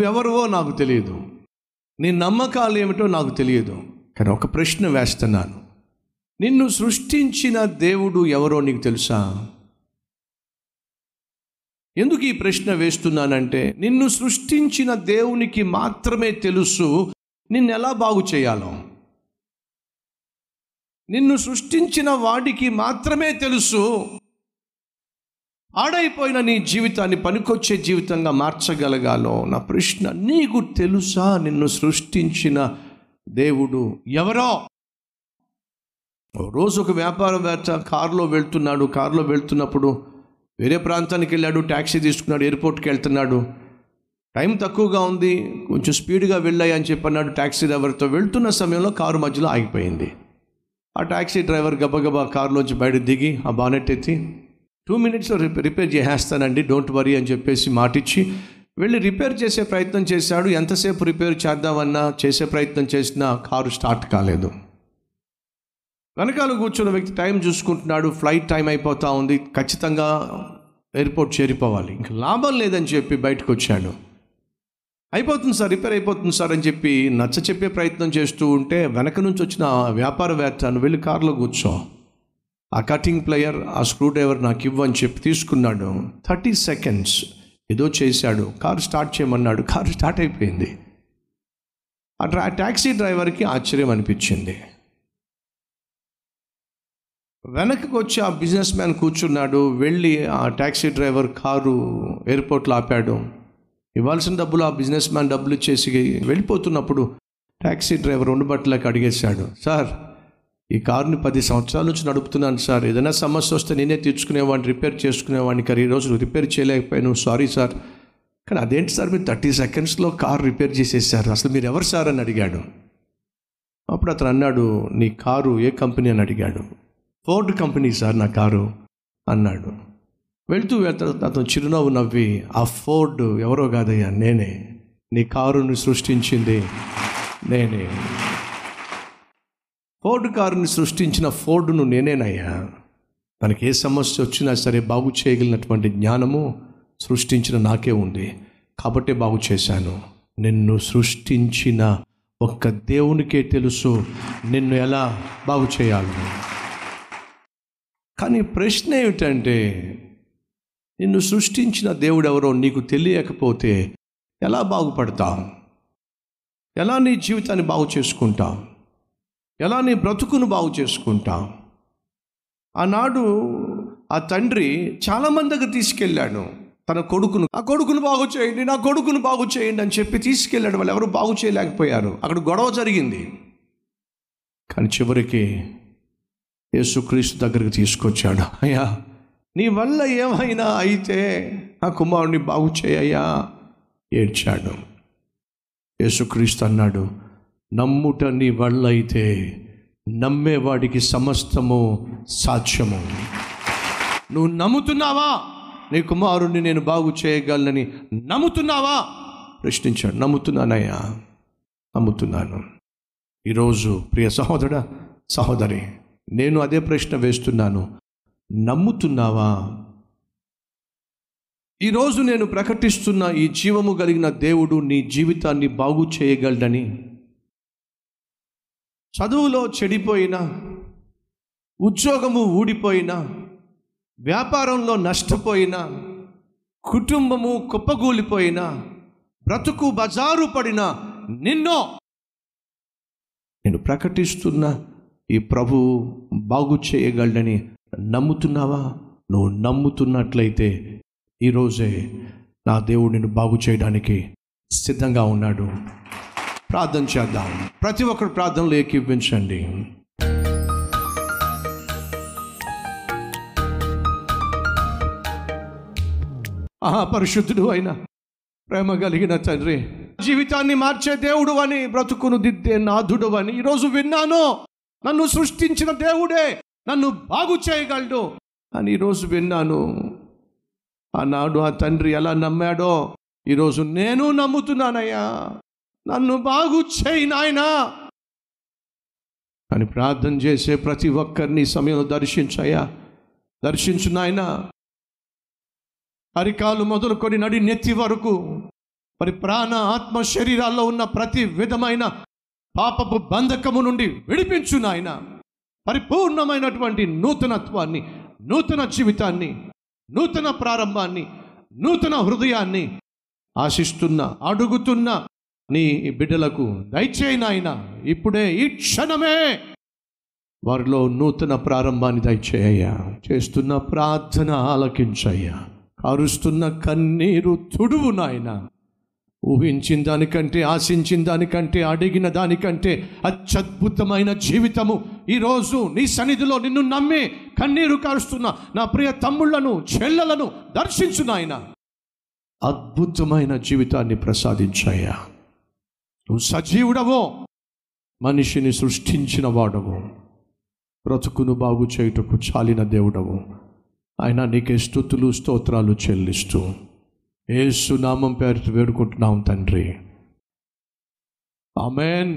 నువ్వెవరువో నాకు తెలియదు. నీ నమ్మకాలు ఏమిటో నాకు తెలియదు. కానీ ఒక ప్రశ్న వేస్తున్నాను. నిన్ను సృష్టించిన దేవుడు ఎవరో నీకు తెలుసా? ఎందుకు ఈ ప్రశ్న వేస్తున్నానంటే నిన్ను సృష్టించిన దేవునికి మాత్రమే తెలుసు నిన్ను ఎలా బాగు చేయాలో. నిన్ను సృష్టించిన వాడికి మాత్రమే తెలుసు ఆడైపోయిన నీ జీవితాన్ని పనికొచ్చే జీవితంగా మార్చగలగాలో నా ప్రశ్న. నీకు తెలుసా నిన్ను సృష్టించిన దేవుడు ఎవరో? రోజు ఒక వ్యాపారవేత్త కారులో వెళ్తున్నాడు. కారులో వెళ్తున్నప్పుడు వేరే ప్రాంతానికి వెళ్ళాడు. ట్యాక్సీ తీసుకున్నాడు. ఎయిర్పోర్ట్కి వెళ్తున్నాడు. టైం తక్కువగా ఉంది. కొంచెం స్పీడ్గా వెళ్ళాయి అని చెప్పన్నాడు ట్యాక్సీ డ్రైవర్తో. వెళ్తున్న సమయంలో కారు మధ్యలో ఆగిపోయింది. ఆ ట్యాక్సీ డ్రైవర్ గబగబా కారులోంచి బయట దిగి ఆ బానెట్ ఎత్తి టూ మినిట్స్లో రిపేర్ రిపేర్ చేసేస్తానండి డోంట్ వరీ అని చెప్పేసి మాటిచ్చి వెళ్ళి రిపేర్ చేసే ప్రయత్నం చేశాడు. ఎంతసేపు రిపేర్ చేద్దామన్నా చేసే ప్రయత్నం చేసినా కారు స్టార్ట్ కాలేదు. వెనకాల కూర్చున్న వ్యక్తి టైం చూసుకుంటున్నాడు. ఫ్లైట్ టైం అయిపోతూ ఉంది. ఖచ్చితంగా ఎయిర్పోర్ట్ చేరిపోవాలి. ఇంకా లాభం లేదని చెప్పి బయటకు వచ్చాడు. అయిపోతుంది సార్ రిపేర్ అయిపోతుంది సార్ అని చెప్పి నచ్చ చెప్పే ప్రయత్నం చేస్తూ ఉంటే వెనక నుంచి వచ్చిన ఆ వ్యాపారవేత్త వెళ్ళి కారులో కూర్చో. ఆ కటింగ్ ప్లేయర్ ఆ స్క్రూ డ్రైవర్ నాకు ఇవ్వని చెప్పి తీసుకున్నాడు. థర్టీ సెకండ్స్ ఏదో చేశాడు. కారు స్టార్ట్ చేయమన్నాడు. కారు స్టార్ట్ అయిపోయింది. ఆ ట్రా ట్యాక్సీ డ్రైవర్కి ఆశ్చర్యం అనిపించింది. వెనక్కి వచ్చి ఆ బిజినెస్ మ్యాన్ కూర్చున్నాడు. వెళ్ళి ఆ ట్యాక్సీ డ్రైవర్ కారు ఎయిర్పోర్ట్లో ఆపాడు. ఇవ్వాల్సిన డబ్బులు ఆ బిజినెస్ మ్యాన్ డబ్బులు ఇచ్చేసి వెళ్ళిపోతున్నప్పుడు ట్యాక్సీ డ్రైవర్ ఉండబట్టలకు అడిగేశాడు. సార్ ఈ కారుని పది సంవత్సరాల నుంచి నడుపుతున్నాను సార్. ఏదైనా సమస్య వస్తే నేనే తీర్చుకునేవాడిని రిపేర్ చేసుకునేవాడిని కానీ ఈరోజు రిపేర్ చేయలేకపోయాను. Sorry sir. కానీ అదేంటి సార్? మీరు థర్టీ సెకండ్స్లో కారు రిపేర్ చేసేసారు. అసలు మీరు ఎవరు సార్ అని అడిగాడు. అప్పుడు అతను అన్నాడు నీ కారు ఏ కంపెనీ? అని అడిగాడు. ఫోర్డ్ కంపెనీ సార్ నా కారు. అన్నాడు. వెళ్తూ వెళ్తాడు అతను చిరునవ్వు నవ్వి ఆ ఫోర్డ్ ఎవరో కాదయ్యా నేనే. నీ కారుని సృష్టించింది నేనే. ఫోర్డ్ కారుని సృష్టించిన ఫోర్డును నేనేనయ్యా. తనకి ఏ సమస్య వచ్చినా సరే బాగు చేయగలిగినటువంటి జ్ఞానము సృష్టించిన నాకే ఉంది. కాబట్టే బాగు చేశాను. నిన్ను సృష్టించిన ఒక్క దేవునికే తెలుసు నిన్ను ఎలా బాగు చేయాలి. కానీ ప్రశ్న ఏమిటంటే నిన్ను సృష్టించిన దేవుడెవరో నీకు తెలియకపోతే ఎలా బాగుపడతావు ఎలా నీ జీవితాన్ని బాగు చేసుకుంటావు ఎలా నీ బ్రతుకును బాగు చేసుకుంటా? ఆనాడు ఆ తండ్రి చాలామంది దగ్గర తీసుకెళ్ళాడు తన కొడుకును. ఆ కొడుకును బాగు చేయండి నా కొడుకును బాగు చేయండి అని చెప్పి తీసుకెళ్ళాడు. వాళ్ళు ఎవరు బాగు చేయలేకపోయారు. అక్కడ గొడవ జరిగింది. కానీ చివరికి యేసుక్రీస్తు దగ్గరికి తీసుకొచ్చాడు. అయ్యా నీ వల్ల ఏమైనా అయితే ఆ కుమారుడిని బాగు చేయయ్యా ఏడ్చాడు. యేసుక్రీస్తు అన్నాడు నమ్ముట నీ వళ్ళైతే నమ్మేవాడికి సమస్తము సాధ్యము. నువ్వు నమ్ముతున్నావా? నీ కుమారుణ్ణి నేను బాగు చేయగలనని నమ్ముతున్నావా? ప్రశ్నించాడు. నమ్ముతున్నానయ్యా నమ్ముతున్నాను. ఈరోజు ప్రియ సహోదర సహోదరి నేను అదే ప్రశ్న వేస్తున్నాను. నమ్ముతున్నావా? ఈరోజు నేను ప్రకటిస్తున్న ఈ జీవము కలిగిన దేవుడు నీ జీవితాన్ని బాగు చేయగలడని చదువులో చెడిపోయినా ఉద్యోగము ఊడిపోయినా వ్యాపారంలో నష్టపోయినా కుటుంబము కుప్పగూలిపోయినా బ్రతుకు బజారు పడిన నిన్నో నేను ప్రకటిస్తున్న ఈ ప్రభు బాగు చేయగలడని నమ్ముతున్నావా? నువ్వు నమ్ముతున్నట్లయితే ఈరోజే నా దేవుడు నిన్ను బాగు చేయడానికి సిద్ధంగా ఉన్నాడు. ప్రార్థన చేద్దాం. ప్రతి ఒక్కరు ప్రార్థనలు ఏకీపించండి. ఆహా పరిశుద్ధుడు అయిన ప్రేమ కలిగిన తండ్రి జీవితాన్ని మార్చే దేవుడు అని బ్రతుకును దిద్దే నాథుడు అని ఈరోజు విన్నాను. నన్ను సృష్టించిన దేవుడే నన్ను బాగు చేయగలడు అని ఈరోజు విన్నాను. ఆనాడు ఆ తండ్రి ఎలా నమ్మాడో ఈరోజు నేను నమ్ముతున్నానయ్యా. నన్ను బాగు చేయి నాయనా అని ప్రార్థన చేసే ప్రతి ఒక్కరిని సమయంలో దర్శించయ్యా. దర్శించు నాయనా. అరికాలు మొదలుకొని నడి నెత్తి వరకు మరి ప్రాణ ఆత్మ శరీరాల్లో ఉన్న ప్రతి విధమైన పాపపు బంధకము నుండి విడిపించు నాయన. పరిపూర్ణమైనటువంటి నూతనత్వాన్ని నూతన జీవితాన్ని నూతన ప్రారంభాన్ని నూతన హృదయాన్ని ఆశిస్తున్న అడుగుతున్న నీ బిడ్డలకు దయచేయి నాయన. ఇప్పుడే ఈ క్షణమే వారిలో నూతన ప్రారంభాన్ని దయచేయ్యా. చేస్తున్న ప్రార్థన ఆలకించయ్యా. కారుస్తున్న కన్నీరు తుడువు నాయన. ఊహించిన దానికంటే ఆశించిన దానికంటే అడిగిన దానికంటే అత్యద్భుతమైన జీవితము ఈరోజు నీ సన్నిధిలో నిన్ను నమ్మి కన్నీరు కారుస్తున్న నా ప్రియ తమ్ముళ్ళను చెల్లెలను దర్శించు నాయన. అద్భుతమైన జీవితాన్ని ప్రసాదించాయా నువ్వు సజీవుడవో. మనిషిని సృష్టించిన వాడవు బ్రతుకును బాగు చేయుటకు చాలిన దేవుడవు. ఆయన నీకే స్థుతులు స్తోత్రాలు చెల్లిస్తూ ఏసునామం పేరుతో వేడుకుంటున్నాం తండ్రి. ఆమెన్.